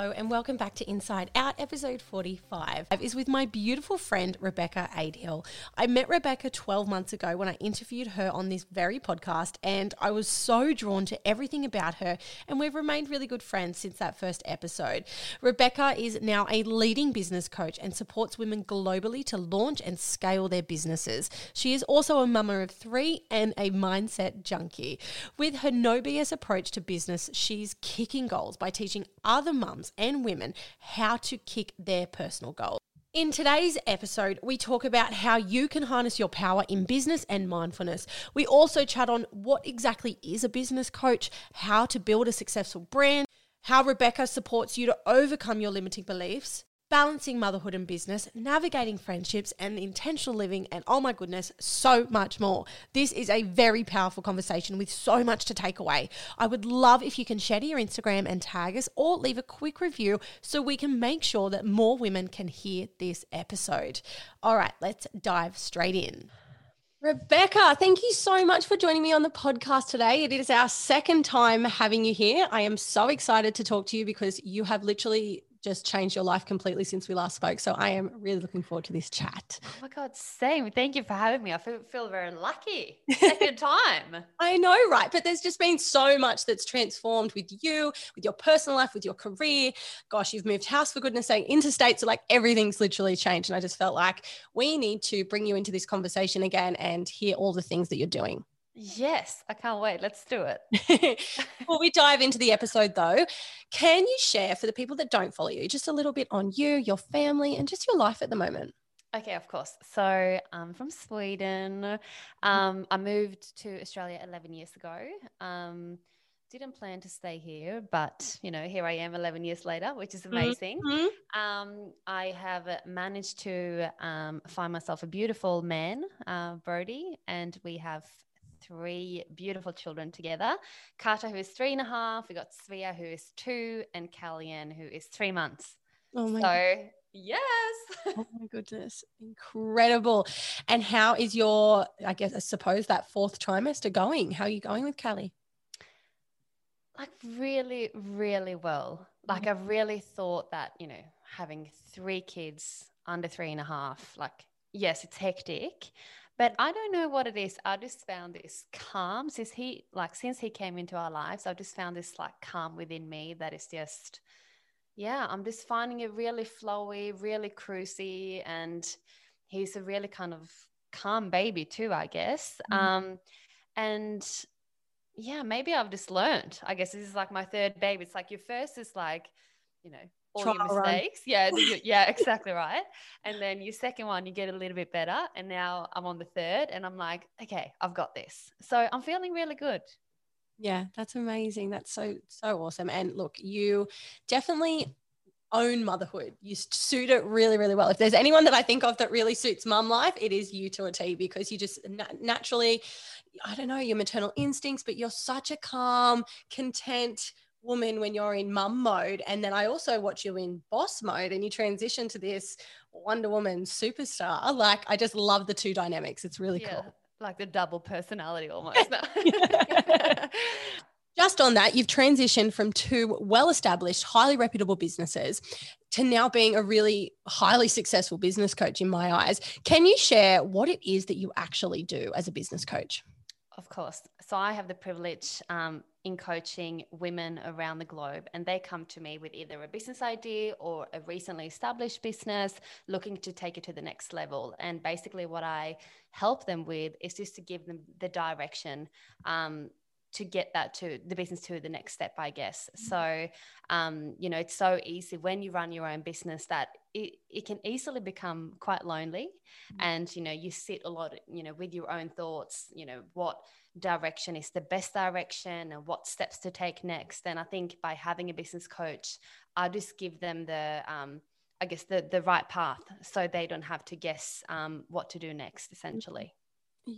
Hello, and welcome back to Inside Out, episode 45. Is with my beautiful friend Rebecca Adehill. I met Rebecca 12 months ago when I interviewed her on this very podcast, and I was so drawn to everything about her, and we've remained really good friends since that first episode. Rebecca is now a leading business coach and supports women globally to launch and scale their businesses. She is also a mama of three and a mindset junkie. With her no BS approach to business, she's kicking goals by teaching other mums and women how to kick their personal goals. In today's episode, we talk about how you can harness your power in business and mindfulness. We also chat on what exactly is a business coach, how to build a successful brand, how Rebecca supports you to overcome your limiting beliefs, balancing motherhood and business, navigating friendships and intentional living, and oh my goodness, so much more. This is a very powerful conversation with so much to take away. I would love if you can share to your Instagram and tag us or leave a quick review so we can make sure that more women can hear this episode. All right, let's dive straight in. Rebecca, thank you so much for joining me on the podcast today. It is our second time having you here. I am so excited to talk to you because you have literally just changed your life completely since we last spoke. So I am really looking forward to this chat. Oh my God, same. Thank you for having me. I feel, feel very lucky. Second time. I know, right? But there's just been so much that's transformed with you, with your personal life, with your career. Gosh, you've moved house for goodness sake, interstate. So like everything's literally changed. And I just felt like we need to bring you into this conversation again and hear all the things that you're doing. Yes, I can't wait. Let's do it. Before we dive into the episode, though, can you share for the people that don't follow you just a little bit on you, your family, and just your life at the moment? Okay, of course. So I'm from Sweden. Um, I moved to Australia 11 years ago. Um, didn't plan to stay here, but you know, here I am 11 years later, which is amazing. Mm-hmm. Um, I have managed to um, find myself a beautiful man, uh, Brody, and we have three beautiful children together. Carter, who is three and a half, we got Svea, who is two, and Kellyanne, who is three months. Oh my so, God. yes. oh my goodness. Incredible. And how is your, I guess, I suppose that fourth trimester going? How are you going with Callie? Like, really, really well. Like, I mm-hmm. really thought that, you know, having three kids under three and a half, like, yes, it's hectic, but I don't know what it is. I just found this calm since he like since he came into our lives. I've just found this like calm within me that is just yeah, I'm just finding it really flowy, really cruisy, and he's a really kind of calm baby too, I guess. Mm-hmm. Um, and yeah, maybe I've just learned. I guess this is like my third baby. It's like your first is like, you know, all your mistakes. Yeah, yeah, exactly right. And then your second one, you get a little bit better. And now I'm on the third, and I'm like, okay, I've got this. So I'm feeling really good. Yeah, that's amazing. That's so so awesome. And look, you definitely own motherhood. You suit it really, really well. If there's anyone that I think of that really suits mum life, it is you to a T because you just naturally, I don't know, your maternal instincts, but you're such a calm, content, woman when you're in mum mode and then i also watch you in boss mode and you transition to this wonder woman superstar. Like i just love the two dynamics. It's really yeah, cool. like the double personality almost. Just on that you've transitioned from two well established highly reputable businesses to now being a really highly successful business coach in my eyes. Can you share what it is that you actually do as a business coach? Of course. So I have the privilege um, in coaching women around the globe, and they come to me with either a business idea or a recently established business looking to take it to the next level. And basically, what I help them with is just to give them the direction um, to get that to the business to the next step i guess. Mm-hmm. so um, you know it's so easy when you run your own business that it, it can easily become quite lonely. Mm-hmm. and you know you sit a lot you know with your own thoughts you know what direction is the best direction and what steps to take next. And i think by having a business coach i just give them the um, i guess the the right path so they don't have to guess um, what to do next essentially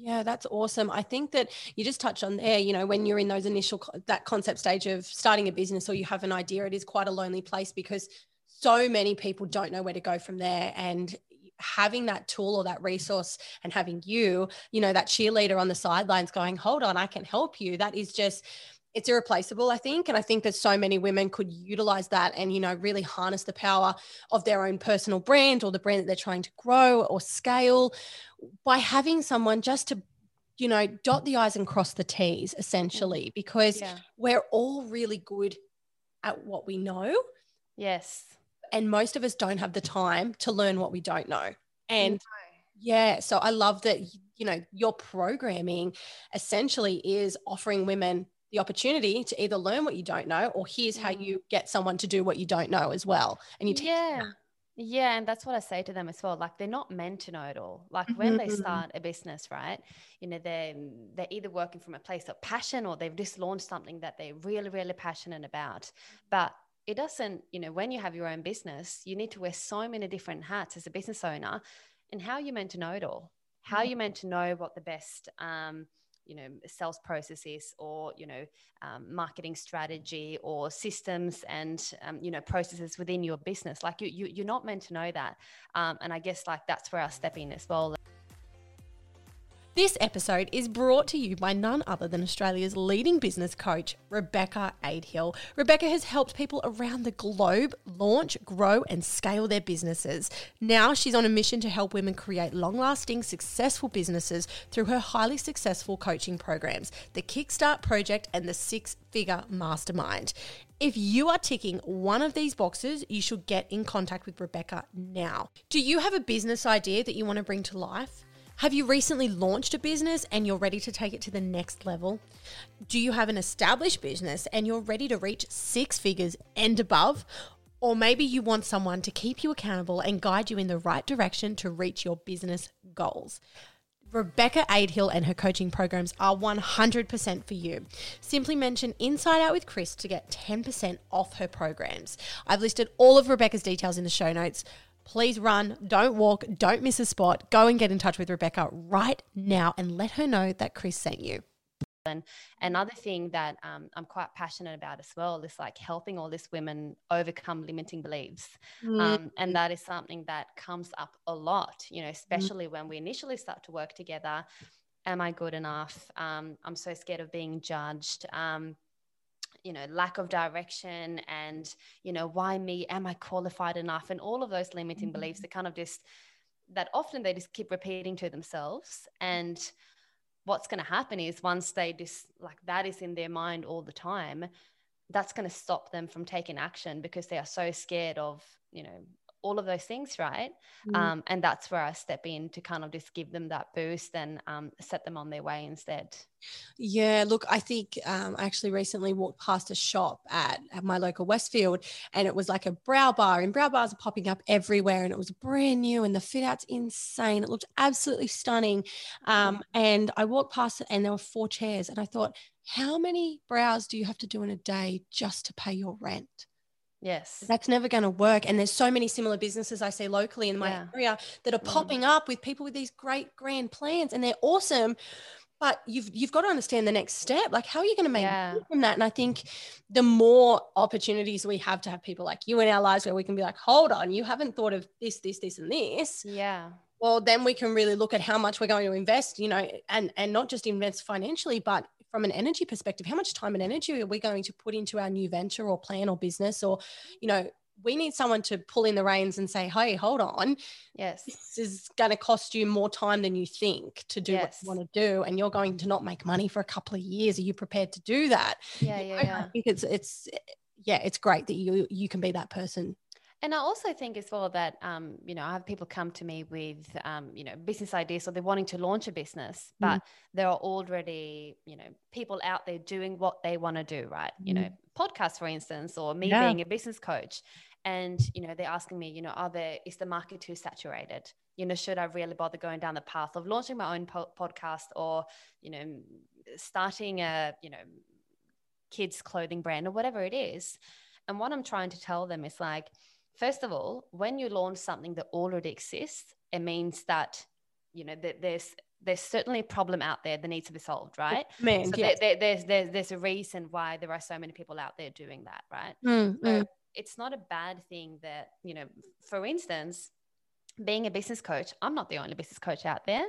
yeah, that's awesome. I think that you just touched on there, you know, when you're in those initial, that concept stage of starting a business or you have an idea, it is quite a lonely place because so many people don't know where to go from there. And having that tool or that resource and having you, you know, that cheerleader on the sidelines going, hold on, I can help you. That is just, it's irreplaceable, I think. And I think that so many women could utilize that and, you know, really harness the power of their own personal brand or the brand that they're trying to grow or scale by having someone just to, you know, dot the I's and cross the T's essentially, mm. because yeah. we're all really good at what we know. Yes. And most of us don't have the time to learn what we don't know. And yeah, so I love that, you know, your programming essentially is offering women the opportunity to either learn what you don't know or here's how you mm. get someone to do what you don't know as well. And you yeah. Yeah, and that's what I say to them as well. Like they're not meant to know it all. Like when they mm-hmm. start a business, right? You know, they're they're either working from a place of passion or they've just launched something that they're really, really passionate about. But it doesn't, you know, when you have your own business, you need to wear so many different hats as a business owner. And how are you meant to know it all? How are you meant to know what the best um, you know sales processes or you know um, marketing strategy or systems and um, you know processes within your business. Like you, you you're not meant to know that. Um, and i guess like that's where i step in as well this episode is brought to you by none other than Australia's leading business coach, Rebecca Adehill. Rebecca has helped people around the globe launch, grow, and scale their businesses. Now she's on a mission to help women create long lasting, successful businesses through her highly successful coaching programs, the Kickstart Project and the Six Figure Mastermind. If you are ticking one of these boxes, you should get in contact with Rebecca now. Do you have a business idea that you want to bring to life? Have you recently launched a business and you're ready to take it to the next level? Do you have an established business and you're ready to reach six figures and above? Or maybe you want someone to keep you accountable and guide you in the right direction to reach your business goals. Rebecca Adehill and her coaching programs are 100% for you. Simply mention Inside Out with Chris to get 10% off her programs. I've listed all of Rebecca's details in the show notes please run, don't walk, don't miss a spot. Go and get in touch with Rebecca right now and let her know that Chris sent you. And another thing that um, I'm quite passionate about as well is like helping all these women overcome limiting beliefs. Mm. Um, and that is something that comes up a lot, you know, mm. especially mm. when we initially start to work together. Am I good enough? Um, I'm so scared of being judged. Um, you know lack of direction and you know why me? Am i qualified enough? And all of those limiting mm-hmm. beliefs that kind of just that often they just keep repeating to themselves. And what's going to happen is once they just like that is in their mind all the time that's going to stop them from taking action because they are so scared of you know all of those things, right? Mm. Um, and that's where I step in to kind of just give them that boost and um, set them on their way instead. Yeah, look, I think um, I actually recently walked past a shop at, at my local Westfield and it was like a brow bar, and brow bars are popping up everywhere, and it was brand new, and the fit out's insane. It looked absolutely stunning. Um, and I walked past it, and there were four chairs, and I thought, how many brows do you have to do in a day just to pay your rent? Yes. That's never going to work. And there's so many similar businesses I see locally in my yeah. area that are mm. popping up with people with these great grand plans and they're awesome. But you've you've got to understand the next step. Like, how are you going to make yeah. from that? And I think the more opportunities we have to have people like you in our lives where we can be like, hold on, you haven't thought of this, this, this, and this. Yeah. Well, then we can really look at how much we're going to invest, you know, and and not just invest financially, but from an energy perspective, how much time and energy are we going to put into our new venture or plan or business? Or, you know, we need someone to pull in the reins and say, hey, hold on. Yes. This is going to cost you more time than you think to do yes. what you want to do. And you're going to not make money for a couple of years. Are you prepared to do that? Yeah, yeah, yeah. I think it's, it's, yeah, it's great that you, you can be that person. And I also think as well that, um, you know, I have people come to me with, um, you know, business ideas or they're wanting to launch a business, but mm. there are already, you know, people out there doing what they want to do, right? Mm. You know, podcasts, for instance, or me yeah. being a business coach. And, you know, they're asking me, you know, are there, is the market too saturated? You know, should I really bother going down the path of launching my own po- podcast or, you know, starting a, you know, kids clothing brand or whatever it is? And what I'm trying to tell them is like, First of all, when you launch something that already exists, it means that you know that there's there's certainly a problem out there that needs to be solved, right? Man, so yes. there, there, there's there's there's a reason why there are so many people out there doing that, right? Mm, so mm. it's not a bad thing that you know. For instance, being a business coach, I'm not the only business coach out there,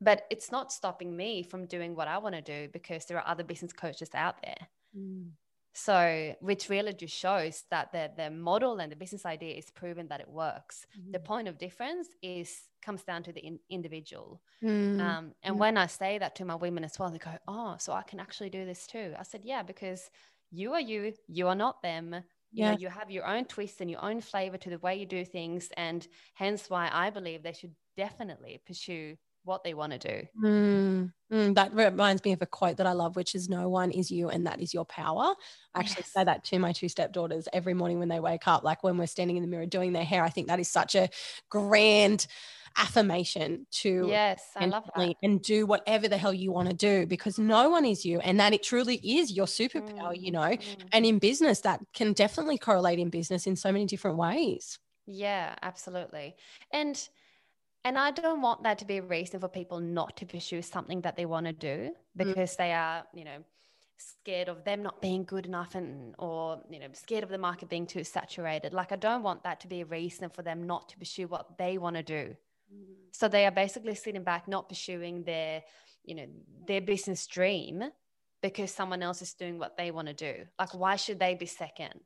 but it's not stopping me from doing what I want to do because there are other business coaches out there. Mm. So, which really just shows that the, the model and the business idea is proven that it works. Mm. The point of difference is comes down to the in, individual. Mm. Um, and when I say that to my women as well, they go, "Oh, so I can actually do this too." I said, "Yeah, because you are you, you are not them. You Yeah. know, you have your own twist and your own flavor to the way you do things, and hence why I believe they should definitely pursue what they want to do." Mm, mm, that reminds me of a quote that I love, which is "No one is you, and that is your power." I actually Yes. say that to my two stepdaughters every morning when they wake up. Like when we're standing in the mirror doing their hair, I think that is such a grand affirmation to Yes, I love that. and do whatever the hell you want to do because no one is you, and that it truly is your superpower. You Mm, know, mm. and in business, that can definitely correlate in business in so many different ways. Yeah, absolutely. And and I don't want that to be a reason for people not to pursue something that they want to do mm. because they are, you know, scared of them not being good enough and or, you know, scared of the market being too saturated. Like I don't want that to be a reason for them not to pursue what they want to do. Mm. So they are basically sitting back not pursuing their, you know, their business dream because someone else is doing what they want to do. Like why should they be second?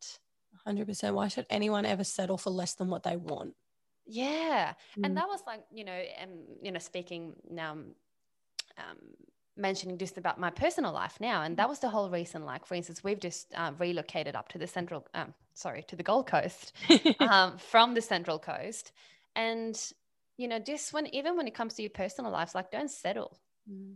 100%. Why should anyone ever settle for less than what they want? Yeah. Mm. And that was like, you know, um, you know, speaking now, um, mentioning just about my personal life now, and that was the whole reason. Like, for instance, we've just uh, relocated up to the central, um, sorry, to the Gold Coast um, from the Central Coast, and you know, just when even when it comes to your personal lives, like, don't settle. Mm.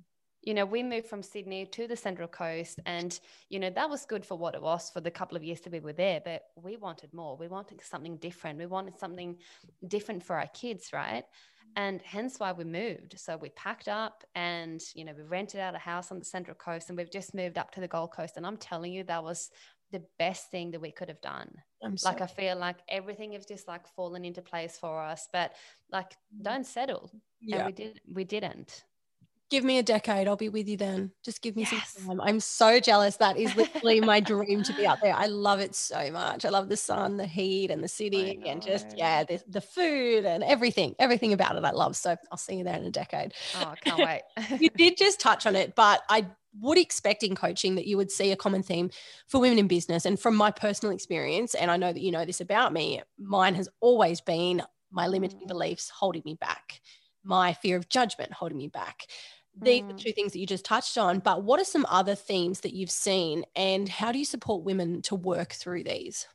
You know, we moved from Sydney to the Central Coast, and you know that was good for what it was for the couple of years that we were there. But we wanted more. We wanted something different. We wanted something different for our kids, right? And hence why we moved. So we packed up, and you know we rented out a house on the Central Coast, and we've just moved up to the Gold Coast. And I'm telling you, that was the best thing that we could have done I'm like i feel like everything has just like fallen into place for us but like mm-hmm. don't settle and yeah. we did we didn't Give me a decade. I'll be with you then. Just give me Yes. some time. I'm so jealous. That is literally my dream to be out there. I love it so much. I love the sun, the heat, and the city, and just, yeah, the, the food and everything. Everything about it I love. So I'll see you there in a decade. oh i can't wait you did just touch on it, but I would expect in coaching that you would see a common theme for women in business. And from my personal experience, and I know that you know this about me, mine has always been my limiting Mm. beliefs holding me back, my fear of judgment holding me back. These are Mm. two things that you just touched on. But what are some other themes that you've seen, and how do you support women to work through these?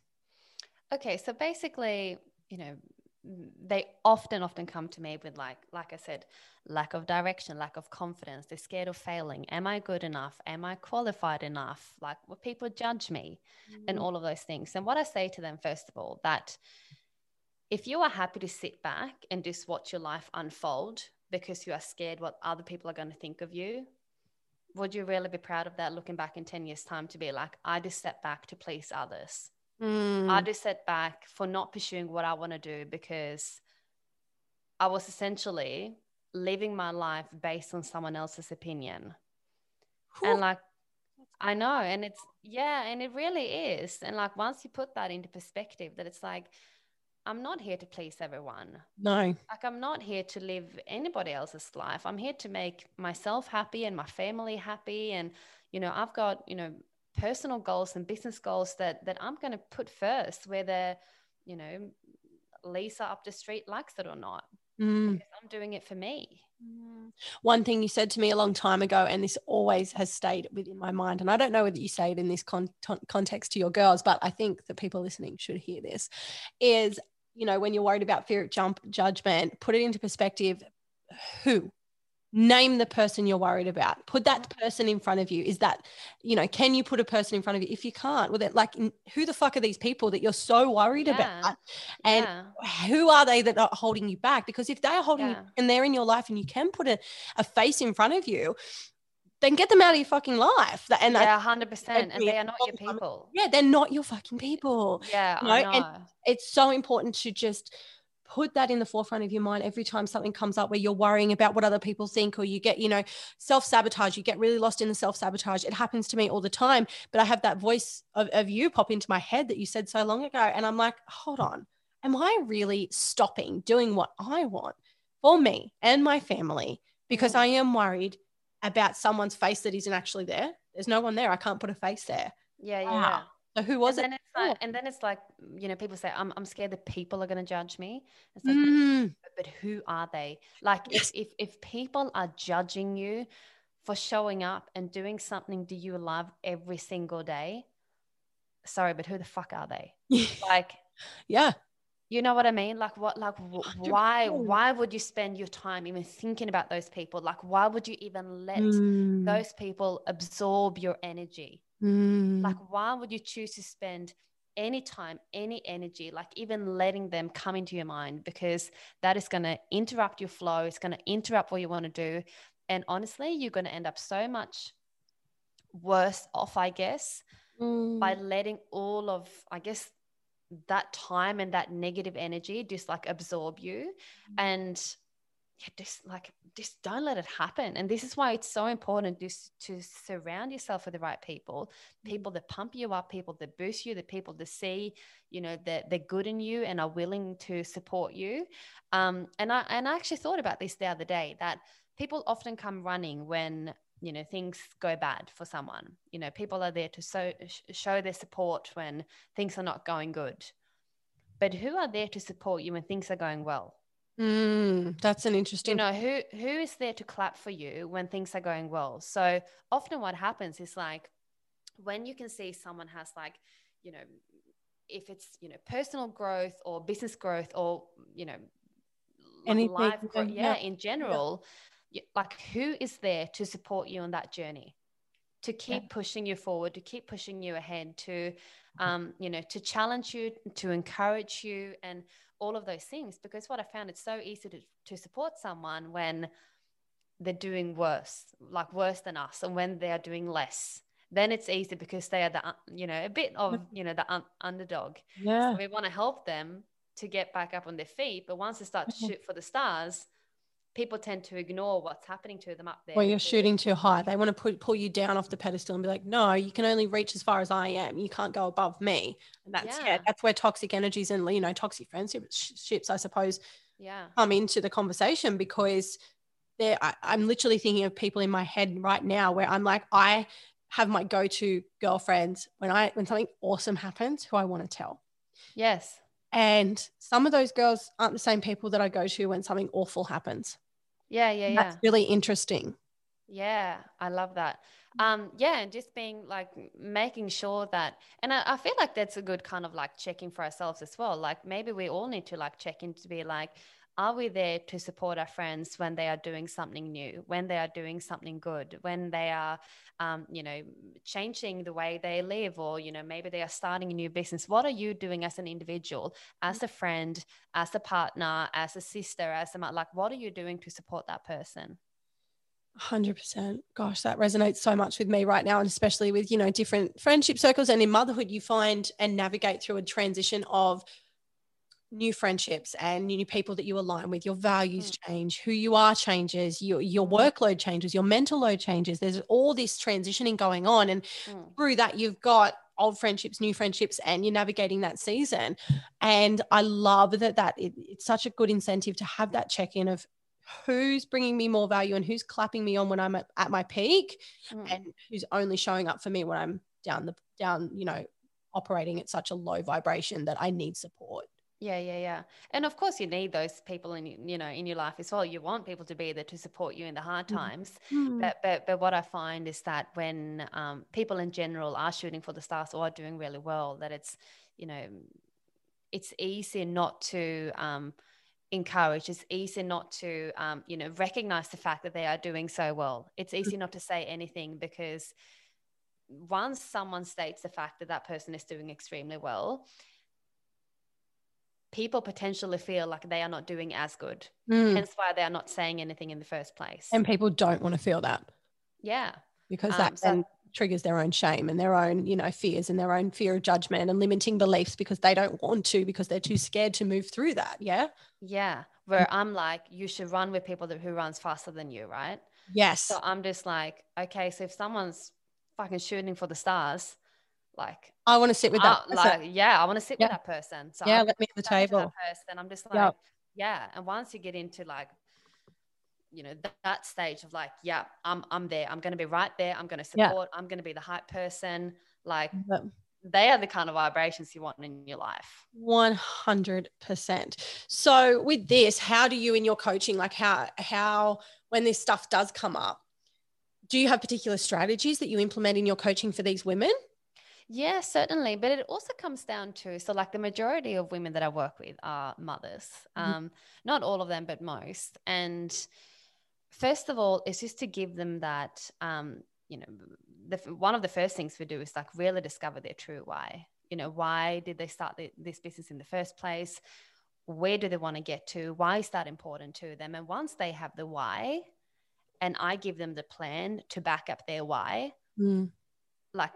okay so basically you know they often often come to me with like like i said lack of direction lack of confidence they're scared of failing am i good enough am i qualified enough like will people judge me and all of those things and what i say to them first of all that if you are happy to sit back and just watch your life unfold because you are scared what other people are going to think of you would you really be proud of that looking back in 10 years time to be like i just stepped back to please others Mm, I just set back for not pursuing what I want to do because I was essentially living my life based on someone else's opinion. And like, I know, and it's, yeah, and it really is. And like, once you put that into perspective, that it's like, I'm not here to please everyone. no, Like, I'm not here to live anybody else's life. I'm here to make myself happy and my family happy. And, you know, I've got, you know, personal goals and business goals that that I'm going to put first, whether, you know, Lisa up the street likes it or not. Mm. Because I'm doing it for me. One thing you said to me a long time ago, and this always has stayed within my mind, and I don't know whether you say it in this con- context to your girls, but I think that people listening should hear this, is you know when you're worried about fear of jump judgment, put it into perspective. Who? Name the person you're worried about. Put that person in front of you. Is that, you know, can you put a person in front of you? If you can't, well, then, like, who the fuck are these people that you're so worried Yeah. about? And yeah. who are they that are holding you back? Because if they're holding you and they're in your life and you can put a, a face in front of you, then get them out of your fucking life. And yeah, that, hundred percent. And they are not your people. yeah, they're not your fucking people. Yeah, You I know, know. and- It's so important to just put that in the forefront of your mind every time something comes up where you're worrying about what other people think or you get, you know, self sabotage, you get really lost in the self sabotage. It happens to me all the time. But I have that voice of, of you pop into my head that you said so long ago. And I'm like, hold on, am I really stopping doing what I want for me and my family because Mm. I am worried about someone's face that isn't actually there? There's no one there. I can't put a face there. Yeah, yeah. Wow. So who was and it? Then it's like, and then it's like, you know, people say, I'm, I'm scared that people are going to judge me. It's like, Mm, but, but who are they? Like, Yes. if, if, if people are judging you for showing up and doing something do you love every single day, sorry, but who the fuck are they? Like, yeah. You know what I mean? Like, what, like, wh- why, why would you spend your time even thinking about those people? Like, why would you even let Mm, those people absorb your energy? mm, Like, why would you choose to spend any time, any energy, like even letting them come into your mind? Because that is going to interrupt your flow. It's going to interrupt what you want to do. And honestly, you're going to end up so much worse off, I guess, mm. by letting all of, I guess, that time and that negative energy just like absorb you. And yeah, just like just don't let it happen. And this is why it's so important just to surround yourself with the right people, people that pump you up, people that boost you, the people that see, you know, that they're good in you and are willing to support you. Um, and I and I actually thought about this the other day that people often come running when you know things go bad for someone. You know, people are there to so, sh- show their support when things are not going good. But who are there to support you when things are going well? Mm, that's an interesting. you know who who is there to clap for you when things are going well so often what happens is like when you can see someone has like you know if it's you know personal growth or business growth or you know Anything, life growth, yeah. yeah, in general y- like who is there to support you on that journey? To keep pushing you forward to keep pushing you ahead to um, you know to challenge you to encourage you and all of those things. Because what i found it's so easy to, to support someone when they're doing worse like worse than us and when they are doing less. Then it's easy because they are the you know a bit of you know the un- underdog. Yeah. so we want to help them to get back up on their feet but once they start to shoot for the stars people tend to ignore what's happening to them up there Well, you're shooting too high. They want to put, pull you down off the pedestal and be like, no, you can only reach as far as I am. You can't go above me. And that's, yeah, Yeah. that's where toxic energies and, you know, toxic friendships, I suppose, yeah come into the conversation because there, I, I'm literally thinking of people in my head right now where I'm like, I have my go-to girlfriends when I, when something awesome happens, who I want to tell. yes And some of those girls aren't the same people that I go to when something awful happens. Yeah yeah yeah That's really interesting. Yeah, I love that. Um, yeah, and just being like making sure that, and I, I feel like that's a good kind of like checking for ourselves as well. Like maybe we all need to like check in to be like, are we there to support our friends when they are doing something new, when they are doing something good, when they are, um, you know, changing the way they live, or you know, maybe they are starting a new business. What are you doing as an individual, as a friend, as a partner, as a sister, as a mo- like, what are you doing to support that person? 100% gosh that resonates so much with me right now and especially with you know different friendship circles and in motherhood you find and navigate through a transition of new friendships and new people that you align with your values change who you are changes your your Mm. workload changes your mental load changes there's all this transitioning going on and Mm. through that you've got old friendships new friendships and you're navigating that season and i love that that it, it's such a good incentive to have that check in of who's bringing me more value and who's clapping me on when i'm at, at my peak Mm. and who's only showing up for me when i'm down the down you know operating at such a low vibration that i need support Yeah, yeah, yeah. And of course, you need those people in you know in your life as well. You want people to be there to support you in the hard Mhm. times. But but but what I find is that when um, people in general are shooting for the stars or are doing really well, that it's you know it's easy not to um, encourage. It's easy not to um, you know recognize the fact that they are doing so well. It's easy not to say anything because once someone states the fact that that person is doing extremely well, people potentially feel like they are not doing as good. Mm. Hence why they are not saying anything in the first place. and people don't want to feel that yeah. because Um, that so- then triggers their own shame and their own you know fears and their own fear of judgment and limiting beliefs because they don't want to because they're too scared to move through that yeah Yeah. Where I'm like, you should run with people that who runs faster than you, right? yes So I'm just like, okay, so if someone's fucking shooting for the stars, like, i want to sit with that ah, person. like yeah, I want to sit Yeah. with that person. So yeah I'm let me at the table person. I'm just like, Yep. yeah. And once you get into like you know that, that stage of like yeah i'm i'm there i'm going to be right there i'm going to support yeah. i'm going to be the hype person like they are the kind of vibrations you want in your life 100% so with this how do you in your coaching like how how when this stuff does come up do you have particular strategies that you implement in your coaching for these women yeah, certainly. But it also comes down to so, like, the majority of women that I work with are mothers. Mm-hmm. Um, not all of them, but most. And first of all, it's just to give them that, um, you know, the, one of the first things we do is like really discover their true why. You know, why did they start the, this business in the first place? Where do they want to get to? Why is that important to them? And once they have the why, and I give them the plan to back up their why, mm. like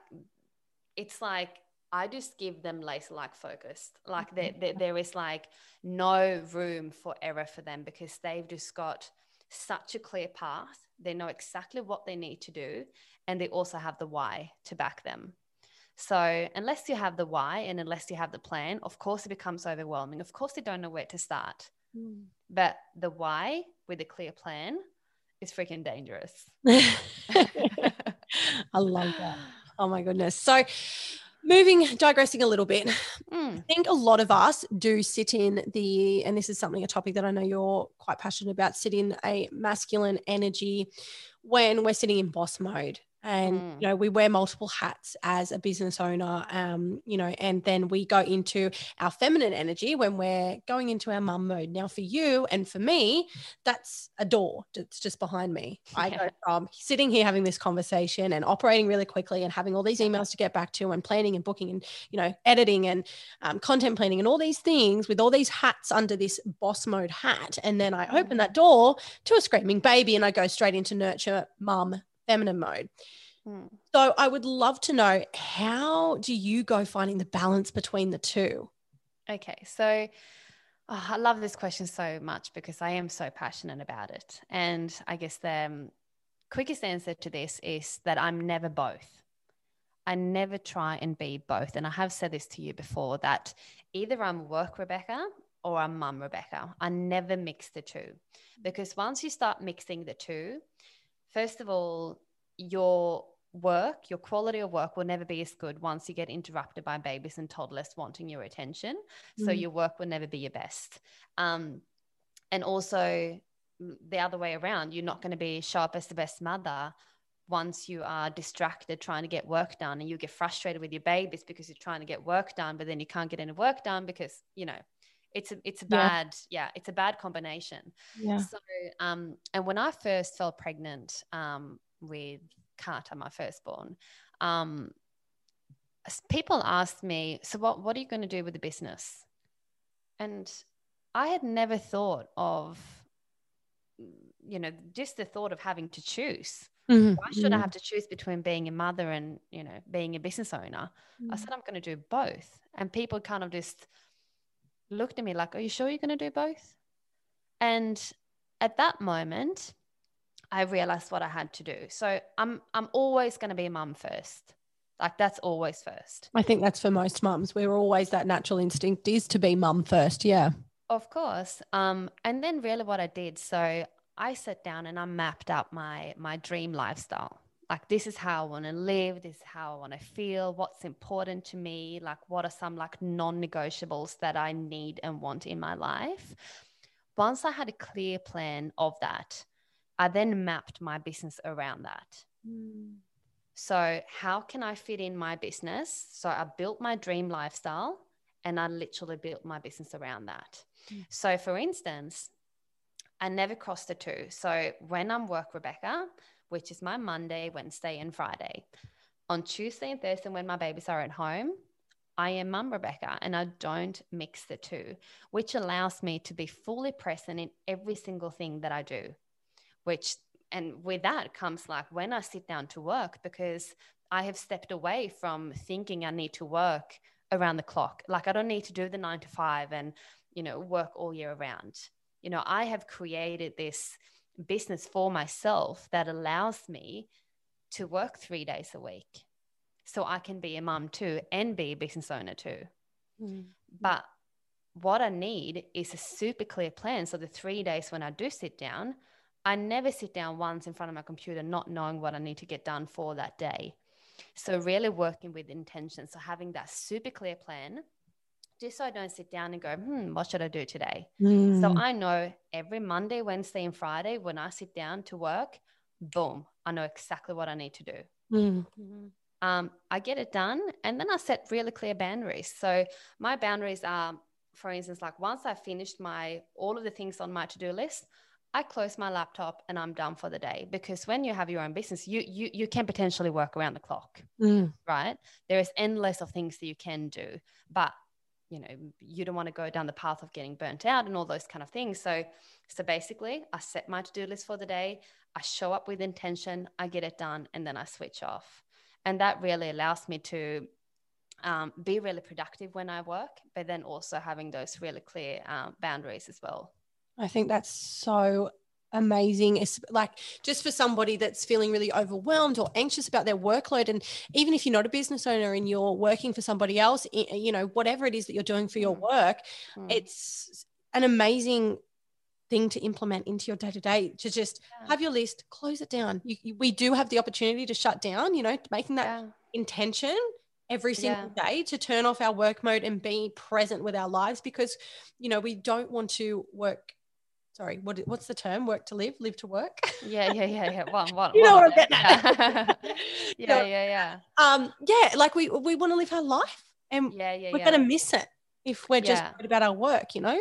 it's like I just give them laser like focused. Like there, there, there is like no room for error for them because they've just got such a clear path. They know exactly what they need to do, and they also have the why to back them. So, unless you have the why and unless you have the plan, of course it becomes overwhelming. Of course, they don't know where to start. Mm. But the why with a clear plan is freaking dangerous. I love that. Oh my goodness. So moving digressing a little bit mm. i think a lot of us do sit in the and this is something a topic that i know you're quite passionate about sit in a masculine energy when we're sitting in boss mode and mm. you know we wear multiple hats as a business owner um you know and then we go into our feminine energy when we're going into our mum mode. Now for you and for me that's a door that's just behind me. Yeah. i go from sitting here having this conversation and operating really quickly and having all these emails to get back to and planning and booking and you know editing and um, content planning and all these things with all these hats under this boss mode hat. And then i open that door to a screaming baby and i go straight into nurture mum feminine mode. Hmm. So I would love to know how do you go finding the balance between the two? Okay, so oh, I love this question so much because I am so passionate about it. And I guess the um, quickest answer to this is that I'm never both. I never try and be both. And I have said this to you before that either I'm work Rebecca or I'm mum Rebecca. I never mix the two because once you start mixing the two, first of all, your work, your quality of work will never be as good once you get interrupted by babies and toddlers wanting your attention. Mm. So your work will never be your best. Um, and also mm, the other way around, you're not going to be sharp as the best mother once you are distracted trying to get work done and you get frustrated with your babies because you're trying to get work done, but then you can't get any work done because, you know, it's a it's a bad yeah, yeah it's a bad combination. Yeah. So um and when i first fell pregnant um with carter my firstborn um people asked me so what what are you going to do with the business? And i had never thought of you know just the thought of having to choose. Mm-hmm. why should i mm-hmm. have to choose between being a mother and you know being a business owner? Mm-hmm. i said i'm going to do both. And people kind of just looked at me like, Are you sure you're going to do both? And at that moment, I realized what I had to do. So I'm I'm always going to be a mum first. Like that's always first. I think that's for most mums. We're always that natural instinct is to be mum first. Yeah. Of course. Um, and then really what I did, so I sat down and I mapped out my my dream lifestyle like this is how I want to live, this is how I want to feel, what's important to me, like what are some like non-negotiables that I need and want in my life. Once I had a clear plan of that, I then mapped my business around that. Mm. So, how can I fit in my business? So, I built my dream lifestyle and I literally built my business around that. Mm. So, for instance, I never crossed the two. So, when I'm work Rebecca, which is my Monday, Wednesday, and Friday. On Tuesday and Thursday, when my babies are at home, I am mum Rebecca and I don't mix the two, which allows me to be fully present in every single thing that I do. Which, and with that comes like when I sit down to work, because I have stepped away from thinking I need to work around the clock. Like I don't need to do the nine to five and, you know, work all year around. You know, I have created this business for myself that allows me to work three days a week so I can be a mom too and be a business owner too. Mm. But what I need is a super clear plan. So the three days when I do sit down, I never sit down once in front of my computer not knowing what I need to get done for that day. So, really working with intention. So, having that super clear plan, just so I don't sit down and go, hmm, what should I do today? Mm. So, I know every Monday, Wednesday, and Friday when I sit down to work, boom, I know exactly what I need to do. Mm. Um, I get it done and then I set really clear boundaries. So, my boundaries are, for instance, like once I finished my all of the things on my to do list, I close my laptop and I'm done for the day because when you have your own business, you you you can potentially work around the clock, Mm. right? There is endless of things that you can do, but you know you don't want to go down the path of getting burnt out and all those kind of things. So so basically, I set my to do list for the day. I show up with intention. I get it done, and then I switch off, and that really allows me to. Um, be really productive when I work, but then also having those really clear um, boundaries as well. I think that's so amazing. It's like just for somebody that's feeling really overwhelmed or anxious about their workload. And even if you're not a business owner and you're working for somebody else, you know, whatever it is that you're doing for your Mm. work, Mm. it's an amazing thing to implement into your day to day to just Yeah. have your list, close it down. You, you- we do have the opportunity to shut down, you know, making that yeah. intention every single day to turn off our work mode and be present with our lives because you know we don't want to work sorry what what's the term? Work to live live to work? Yeah, yeah, yeah, yeah. One, one, You know one what I'm getting at. Yeah, You yeah, know, yeah, yeah, um yeah like we we want to live our life and yeah, yeah. we're yeah. to miss it if we're just about our work you know?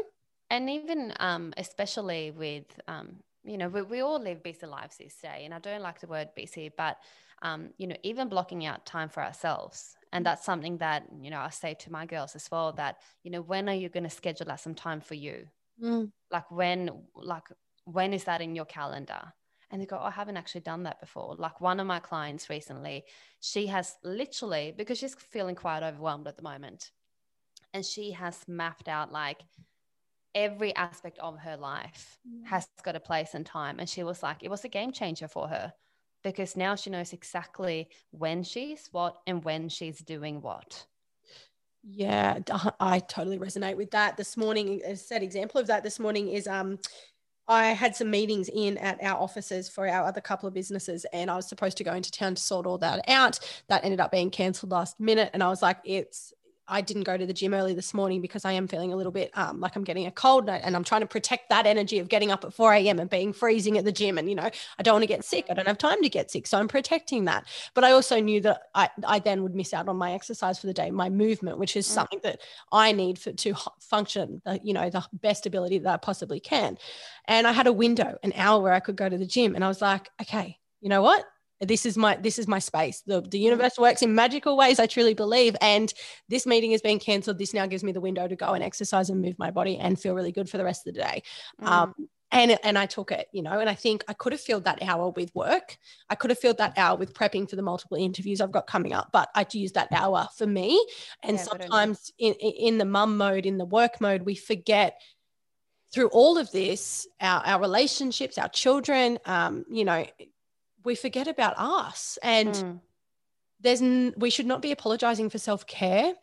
And even um, especially with um, you know we, we all live busy lives this day and i don't like the word busy but um, you know even blocking out time for ourselves and that's something that you know i say to my girls as well that you know when are you going to schedule out some time for you Mm. like when like when is that in your calendar? And they go oh, i haven't actually done that before. Like one of my clients recently she has literally because she's feeling quite overwhelmed at the moment and she has mapped out like every aspect of her life has got a place and time. And she was like it was a game changer for her because now she knows exactly when she's what and when she's doing what Yeah, I totally resonate with that. This morning, a set example of that this morning is um, I had some meetings in at our offices for our other couple of businesses, and I was supposed to go into town to sort all that out. That ended up being cancelled last minute, and I was like, it's. I didn't go to the gym early this morning because I am feeling a little bit um, like I'm getting a cold and I'm trying to protect that energy of getting up at 4 a.m. and being freezing at the gym. And, you know, I don't want to get sick. I don't have time to get sick. So I'm protecting that. But I also knew that I, I then would miss out on my exercise for the day, my movement, which is Mm. something that I need for to function, the, you know, the best ability that I possibly can. And I had a window, an hour where I could go to the gym, and I was like, okay, you know what? This is my this is my space. The the universe works in magical ways, I truly believe. And this meeting has been cancelled. This now gives me the window to go and exercise and move my body and feel really good for the rest of the day. Mm. Um, and and I took it, you know, and I think I could have filled that hour with work. I could have filled that hour with prepping for the multiple interviews I've got coming up, but I used that hour for me. And Yeah, good on you. sometimes in in the mum mode, in the work mode, we forget through all of this, our, our relationships, our children, um, you know, we forget about us and Mm. there's n- we should not be apologizing for self-care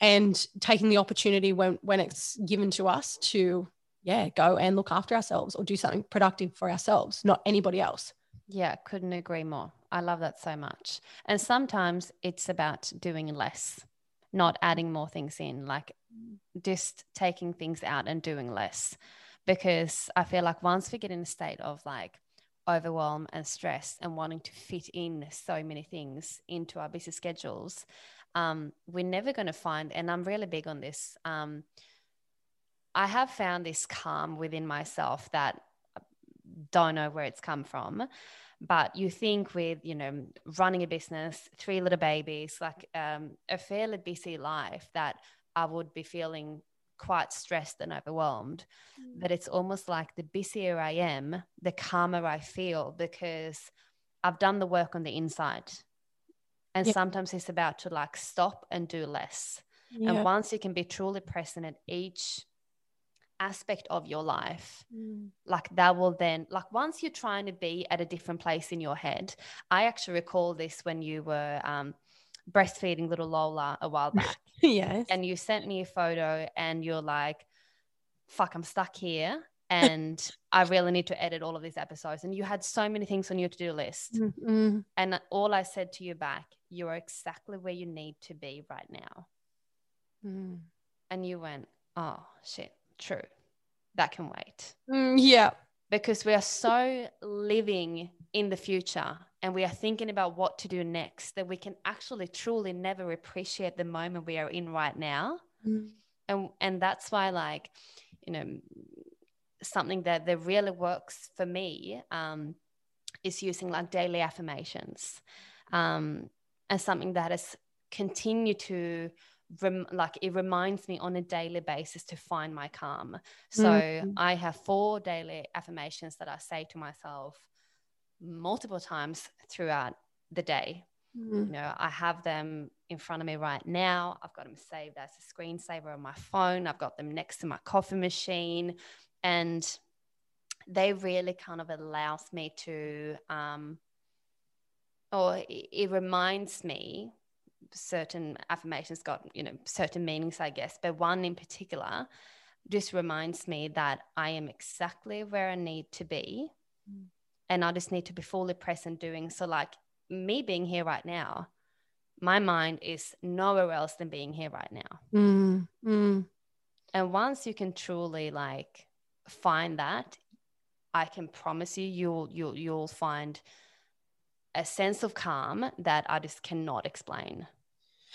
and taking the opportunity when when it's given to us to yeah go and look after ourselves or do something productive for ourselves not anybody else Yeah, couldn't agree more. I love that so much. And sometimes it's about doing less, not adding more things in, like just taking things out and doing less. Because I feel like once we get in a state of like overwhelm and stress and wanting to fit in so many things into our busy schedules, um, we're never going to find, and I'm really big on this. Um, I have found this calm within myself that I don't know where it's come from but you think with you know running a business three little babies like um, a fairly busy life that i would be feeling quite stressed and overwhelmed but it's almost like the busier i am the calmer i feel because i've done the work on the inside and Yeah. sometimes it's about to like stop and do less yeah. and once you can be truly present at each aspect of your life Mm. like that will then like once you're trying to be at a different place in your head i actually recall this when you were um, breastfeeding little lola a while back yes and you sent me a photo and you're like fuck i'm stuck here and I really need to edit all of these episodes. And you had so many things on your to do list. Mm-hmm. And all I said to you back, you are exactly where you need to be right now. Mm. And you went, oh, shit, true. That can wait. Mm, yeah. Because we are so living in the future and we are thinking about what to do next that we can actually truly never appreciate the moment we are in right now. Mm. And, and that's why, like, you know, something that, that really works for me um, is using like daily affirmations um, and something that has continued to rem- like it reminds me on a daily basis to find my calm so Mm-hmm. i have four daily affirmations that i say to myself multiple times throughout the day. Mm. you know i have them in front of me right now. I've got them saved as a screensaver on my phone. I've got them next to my coffee machine. And they really kind of allows me to um or it, it reminds me certain affirmations got you know certain meanings i guess. But one in particular just reminds me that i am exactly where i need to be Mm. And i just need to be fully present doing so like me being here right now my mind is nowhere else than being here right now Mm. Mm. and once you can truly like find that i can promise you you'll you'll you'll find a sense of calm that i just cannot explain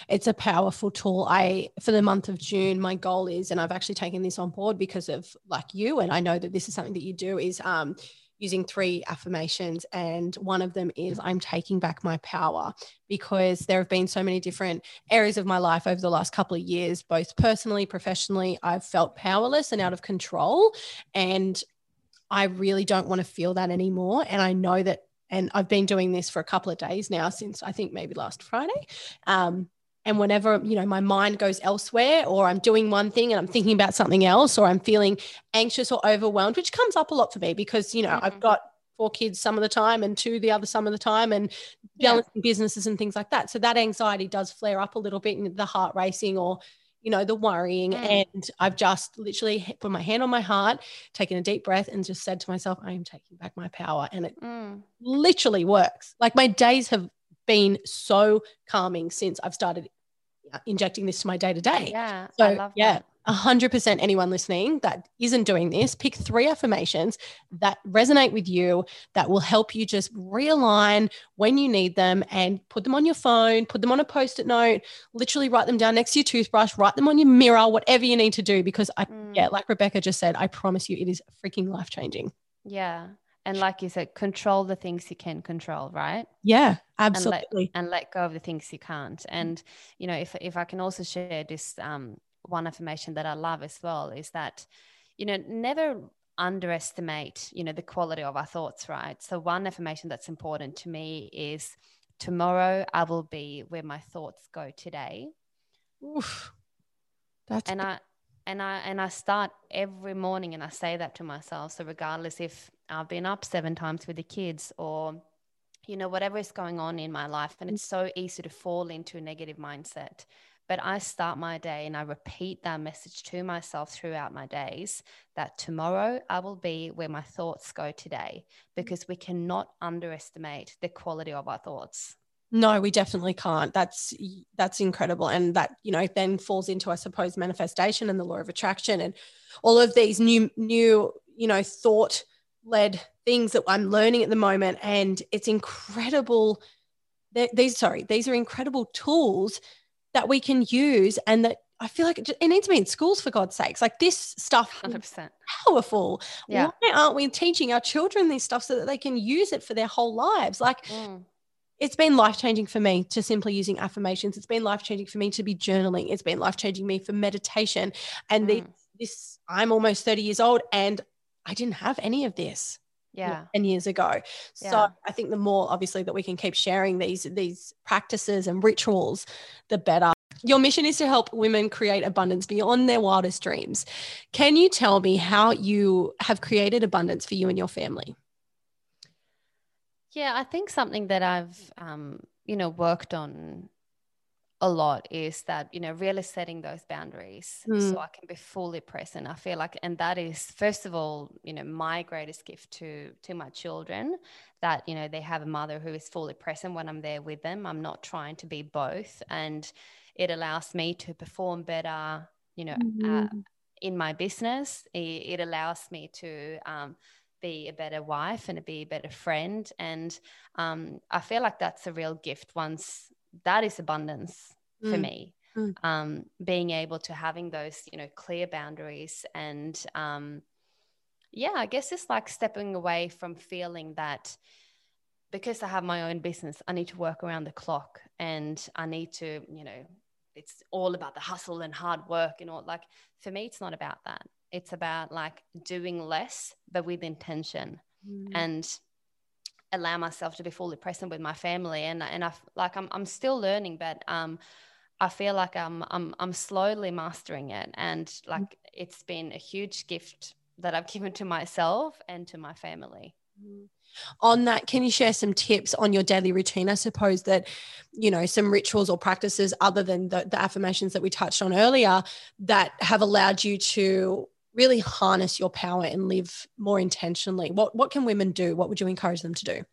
It's a powerful tool. I, for the month of June, my goal is, and I've actually taken this on board because of like you, and I know that this is something that you do, is um, using three affirmations. And one of them is, I'm taking back my power because there have been so many different areas of my life over the last couple of years, both personally, professionally. I've felt powerless and out of control. And I really don't want to feel that anymore. And I know that, and I've been doing this for a couple of days now since I think maybe last Friday. Um, and whenever you know my mind goes elsewhere or i'm doing one thing and i'm thinking about something else or i'm feeling anxious or overwhelmed which comes up a lot for me because you know i've Mhm. got four kids some of the time and two the other some of the time and Yeah. balancing businesses and things like that so that anxiety does flare up a little bit and the heart racing or you know the worrying Mm. and i've just literally put my hand on my heart taken a deep breath and just said to myself i am taking back my power and it Mm. literally works. Like my days have been so calming since I've started injecting this to my day to day. yeah So i love yeah, that a hundred percent. Anyone listening that isn't doing this, pick three affirmations that resonate with you that will help you just realign when you need them and put them on your phone, put them on a post-it note, literally write them down next to your toothbrush, write them on your mirror, whatever you need to do. Because I, Mm. yeah, like Rebecca just said, I promise you, it is freaking life changing. yeah and like you said control the things you can control right? Yeah, and absolutely. let and let go of the things you can't. And you know if if i can also share this um one affirmation that i love as well is that you know never underestimate you know the quality of our thoughts right? So one affirmation that's important to me is tomorrow i will be where my thoughts go today. Oof. That's and i and i and i start every morning and i say that to myself. So regardless if i've been up seven times with the kids or you know whatever is going on in my life and it's so easy to fall into a negative mindset. But i start my day and i repeat that message to myself throughout my days that tomorrow i will be where my thoughts go today because we cannot underestimate the quality of our thoughts. No, we definitely can't. That's that's incredible, and that you know then falls into I suppose manifestation and the law of attraction and all of these new new you know thought led things that I'm learning at the moment, and it's incredible. That these sorry, these are incredible tools that we can use, and that I feel like it, it needs to be in schools for God's sakes. Like this stuff 100% powerful. yeah Why aren't we teaching our children this stuff so that they can use it for their whole lives? Like Mm. it's been life changing for me to simply using affirmations. It's been life changing for me to be journaling. It's been life changing me for meditation. And Mm. this, I'm almost 30 years old and I didn't have any of this yeah 10 years ago. So Yeah. I think the more obviously that we can keep sharing these, these practices and rituals, the better. Your mission is to help women create abundance beyond their wildest dreams. Can you tell me how you have created abundance for you and your family? Yeah, I think something that I've, um, you know, worked on a lot is that you know really setting those boundaries Mm. so i can be fully present i feel like and that is first of all you know my greatest gift to to my children that you know they have a mother who is fully present when i'm there with them i'm not trying to be both and it allows me to perform better you know uh, Mhm. in my business it, it allows me to um, be a better wife and to be a better friend and um, i feel like that's a real gift once that is abundance for Mm. me Mm. um, being able to having those you know clear boundaries and um, yeah i guess it's like stepping away from feeling that because i have my own business i need to work around the clock and i need to you know it's all about the hustle and hard work and all like for me it's not about that it's about like doing less but with intention Mm. and allow myself to be fully present with my family and and I like I'm I'm still learning but um I feel like I'm I'm I'm slowly mastering it and like it's been a huge gift that I've given to myself and to my family. on that can you share some tips on your daily routine? I suppose that you know some rituals or practices other than the, the affirmations that we touched on earlier that have allowed you to really harness your power and live more intentionally what what can women do what would you encourage them to do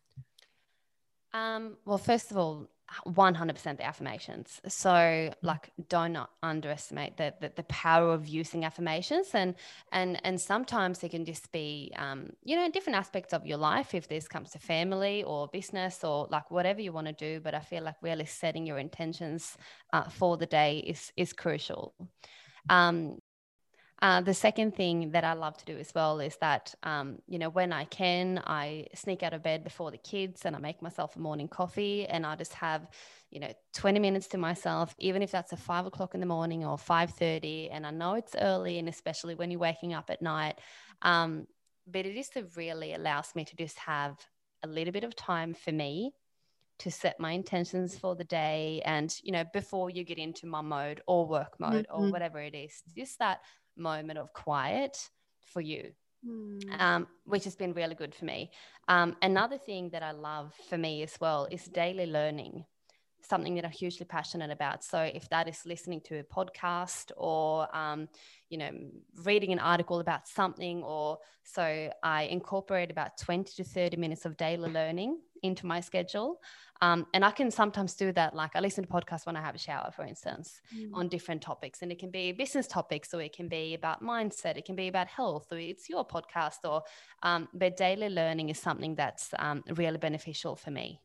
Um, well, first of all, 100% the affirmations. So, like, do not underestimate the, the, the power of using affirmations. And, and, and sometimes it can just be, um, you know, different aspects of your life, if this comes to family or business or like whatever you want to do. But I feel like really setting your intentions uh, for the day is, is crucial. Um, uh, the second thing that I love to do as well is that, um, you know, when I can, I sneak out of bed before the kids and I make myself a morning coffee and I just have, you know, 20 minutes to myself, even if that's at five o'clock in the morning or 5.30. And I know it's early and especially when you're waking up at night. Um, but it just really allows me to just have a little bit of time for me to set my intentions for the day and you know before you get into my mode or work mode or Mhm. whatever it is just that moment of quiet for you Mm. um, which has been really good for me um, another thing that i love for me as well is daily learning something that i'm hugely passionate about so if that is listening to a podcast or um, you know reading an article about something or so i incorporate about 20 to 30 minutes of daily learning into my schedule. Um, and i can sometimes do that like i listen to podcasts when i have a shower for instance on different topics. And it can be business topics or it can be about mindset it can be about health or it's your podcast or um, but daily learning is something that's um, really beneficial for me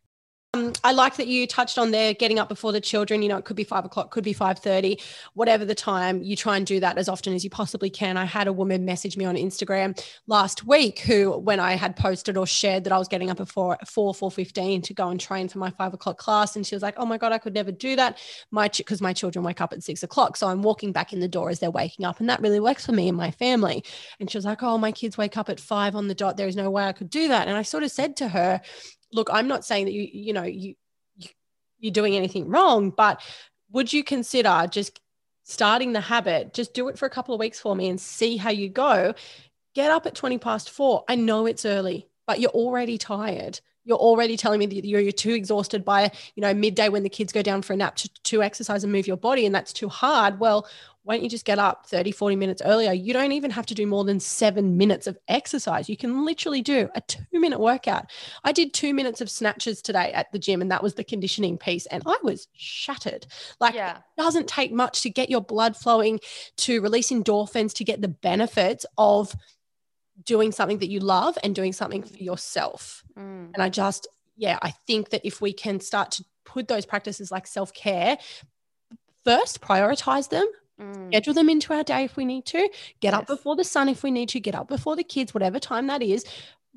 Um, I like that you touched on there getting up before the children. You know, it could be five o'clock, could be five thirty, whatever the time. You try and do that as often as you possibly can. I had a woman message me on Instagram last week who, when I had posted or shared that I was getting up at four, four, fifteen to go and train for my five o'clock class, and she was like, "Oh my god, I could never do that." My because my children wake up at six o'clock, so I'm walking back in the door as they're waking up, and that really works for me and my family. And she was like, "Oh, my kids wake up at five on the dot. There is no way I could do that." And I sort of said to her, look, I'm not saying that you, you know, you, you you're doing anything wrong, but would you consider just starting the habit? Just do it for a couple of weeks for me and see how you go. Get up at 20 past four. I know it's early, but you're already tired. You're already telling me that you're, you're too exhausted by, you know, midday when the kids go down for a nap to, to exercise and move your body, and that's too hard. Well, why don't you just get up 30, 40 minutes earlier? You don't even have to do more than seven minutes of exercise. You can literally do a two minute workout. I did two minutes of snatches today at the gym, and that was the conditioning piece. And I was shattered. Like, yeah it doesn't take much to get your blood flowing, to release endorphins, to get the benefits of doing something that you love and doing something for yourself. Mm. And I just, yeah, I think that if we can start to put those practices like self care first, prioritize them, Mm. schedule them into our day if we need to, get up before the sun if we need to, get up before the kids, whatever time that is.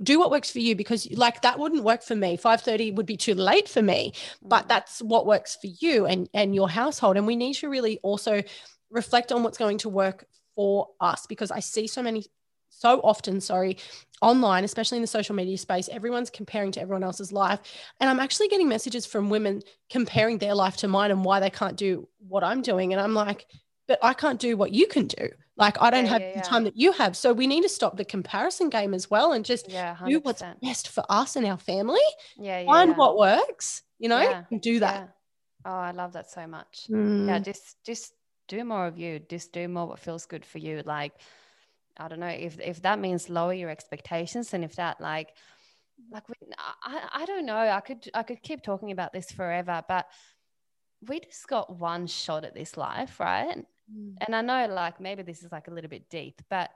Do what works for you because like that wouldn't work for me. 5:30 would be too late for me, but Mm. that's what works for you and and your household and we need to really also reflect on what's going to work for us because I see so many so often, sorry, online, especially in the social media space, everyone's comparing to everyone else's life. And I'm actually getting messages from women comparing their life to mine and why they can't do what I'm doing. And I'm like, but I can't do what you can do. Like, I don't Yeah, have yeah, the yeah. time that you have. So we need to stop the comparison game as well and just yeah do what's best for us and our family. yeah yeah Find what works, you know, and do that. Oh, I love that so much. Mm. Yeah, just just do more of you. Just do more what feels good for you. Like, I don't know if if that means lower your expectations, and if that like like we, I, I don't know. I could I could keep talking about this forever, but we just got one shot at this life, right? Mm. And I know like maybe this is like a little bit deep, but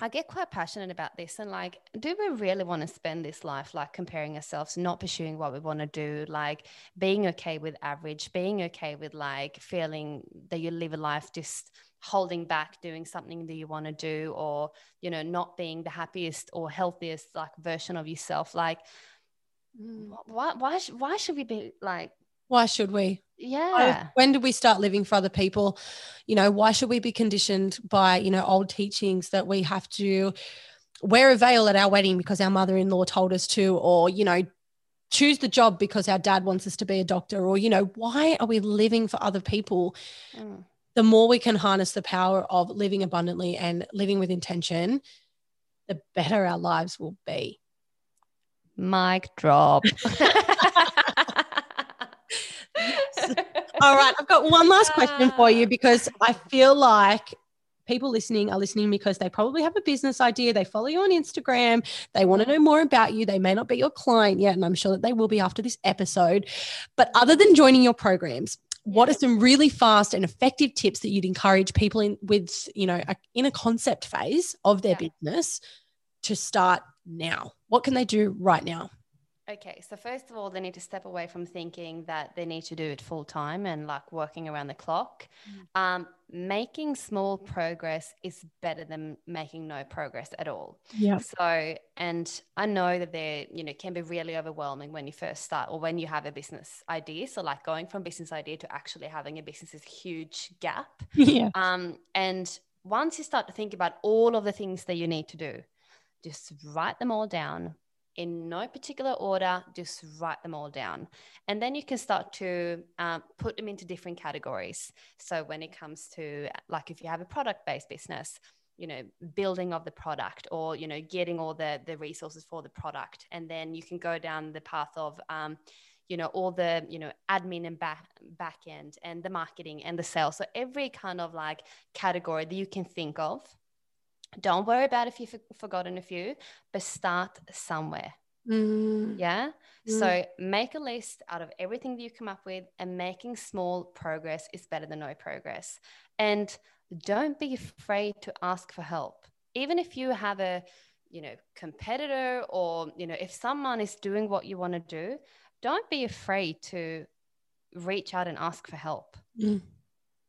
I get quite passionate about this and like, do we really want to spend this life like comparing ourselves, not pursuing what we want to do, like being okay with average, being okay with like feeling that you live a life just holding back doing something that you want to do or, you know, not being the happiest or healthiest like version of yourself. Like, Mm. why, why, why should we be like, Why should we? yeah, When did we start living for other people? You know, why should we be conditioned by, you know, old teachings that we have to wear a veil at our wedding because our mother in law told us to, or, you know, choose the job because our dad wants us to be a doctor, or, you know, why are we living for other people? Mm. The more we can harness the power of living abundantly and living with intention, the better our lives will be. mic drop. All right, I've got one last question for you because I feel like people listening are listening because they probably have a business idea. They follow you on Instagram. They want to know more about you. They may not be your client yet, and I'm sure that they will be after this episode. But other than joining your programs, what are some really fast and effective tips that you'd encourage people in with, you know, a, in a concept phase of their Yeah. business to start now? What can they do right now? Okay, so first of all, they need to step away from thinking that they need to do it full time and like working around the clock. Um, making small progress is better than making no progress at all. Yeah. So, and I know that they, you know, can be really overwhelming when you first start or when you have a business idea. So, like going from business idea to actually having a business is a huge gap. Yeah. Um, and once you start to think about all of the things that you need to do, just write them all down in no particular order, just write them all down. And then you can start to um, put them into different categories. So when it comes to, like, if you have a product based business, you know building of the product or you know getting all the the resources for the product and then you can go down the path of um, you know all the you know admin and back back end and the marketing and the sales so every kind of like category that you can think of don't worry about if you've forgotten a few but start somewhere Mm. yeah Mm. so make a list out of everything that you come up with and making small progress is better than no progress and don't be afraid to ask for help even if you have a you know competitor or you know if someone is doing what you want to do don't be afraid to reach out and ask for help Mm.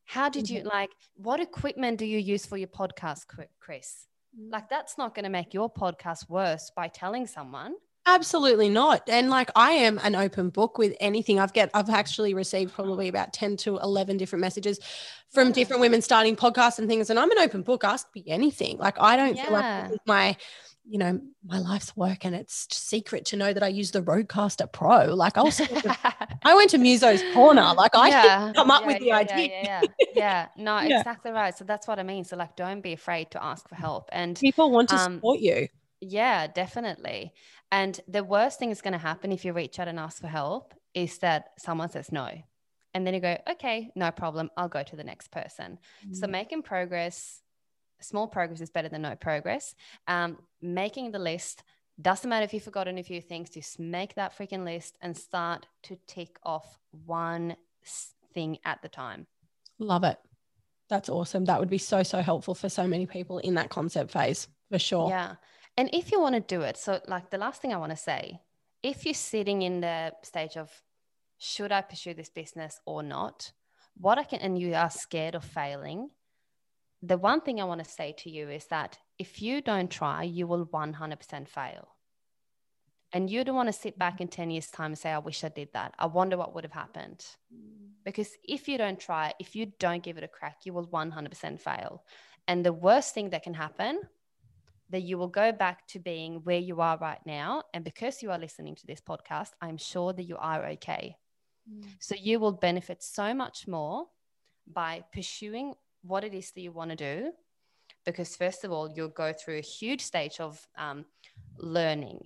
How did you mm-hmm. like what equipment do you use for your podcast chris mm. like that's not going to make your podcast worse by telling someone Absolutely not. And like I am an open book with anything. I've get I've actually received probably about 10 to 11 different messages from different women starting podcasts and things. And I'm an open book. Ask me anything. Like I don't feel like Yeah. this is my, you know, my life's work and it's secret to know that I use the RODECaster Pro. Like I'll I went to Muso's corner. Like I yeah, come up yeah, with the yeah, idea. Yeah, yeah, yeah. No, exactly right. So that's what I mean. So like, don't be afraid to ask for help. And people want to Um, support you. yeah, definitely. And the worst thing that's going to happen if you reach out and ask for help is that someone says no. And then you go, okay, no problem. I'll go to the next person. So Mm. making progress, small progress is better than no progress. Um, making the list doesn't matter if you've forgotten a few things, just make that freaking list and start to tick off one thing at the time. Love it. That's awesome. That would be so, so helpful for so many people in that concept phase for sure. Yeah. And if you want to do it, so like the last thing I want to say, if you're sitting in the stage of should I pursue this business or not, what I can, and you are scared of failing, the one thing I want to say to you is that if you don't try, you will 100% fail. And you don't want to sit back in 10 years' time and say, I wish I did that. I wonder what would have happened. Because if you don't try, if you don't give it a crack, you will 100% fail. And the worst thing that can happen that you will go back to being where you are right now. And because you are listening to this podcast, I'm sure that you are okay. Mm. So you will benefit so much more by pursuing what it is that you want to do. Because, first of all, you'll go through a huge stage of um, learning,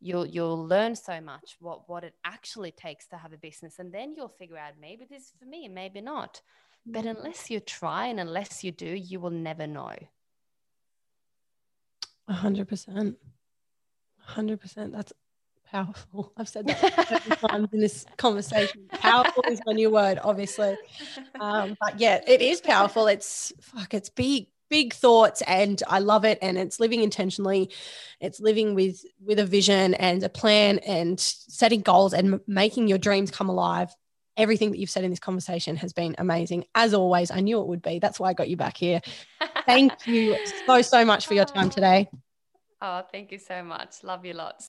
you'll you'll learn so much what what it actually takes to have a business and then you'll figure out maybe this is for me maybe not but Mm. unless you try and unless you do you will never know A hundred percent. Hundred percent. That's powerful. I've said that times in this conversation. Powerful is my new word, obviously. Um, but yeah, it is powerful. It's fuck, it's big, big thoughts, and I love it. And it's living intentionally. It's living with with a vision and a plan, and setting goals and m- making your dreams come alive. Everything that you've said in this conversation has been amazing. As always, I knew it would be. That's why I got you back here. Thank you so so much for your time today. oh thank you so much love you lots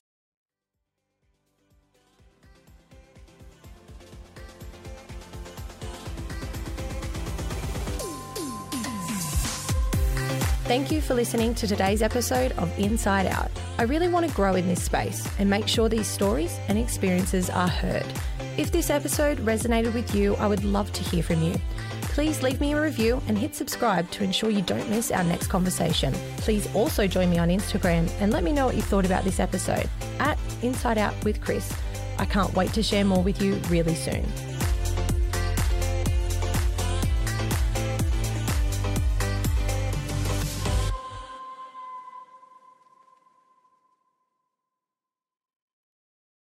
Thank you for listening to today's episode of Inside Out. I really want to grow in this space and make sure these stories and experiences are heard. If this episode resonated with you, I would love to hear from you. Please leave me a review and hit subscribe to ensure you don't miss our next conversation. Please also join me on Instagram and let me know what you thought about this episode at Inside Out with Chris. I can't wait to share more with you really soon.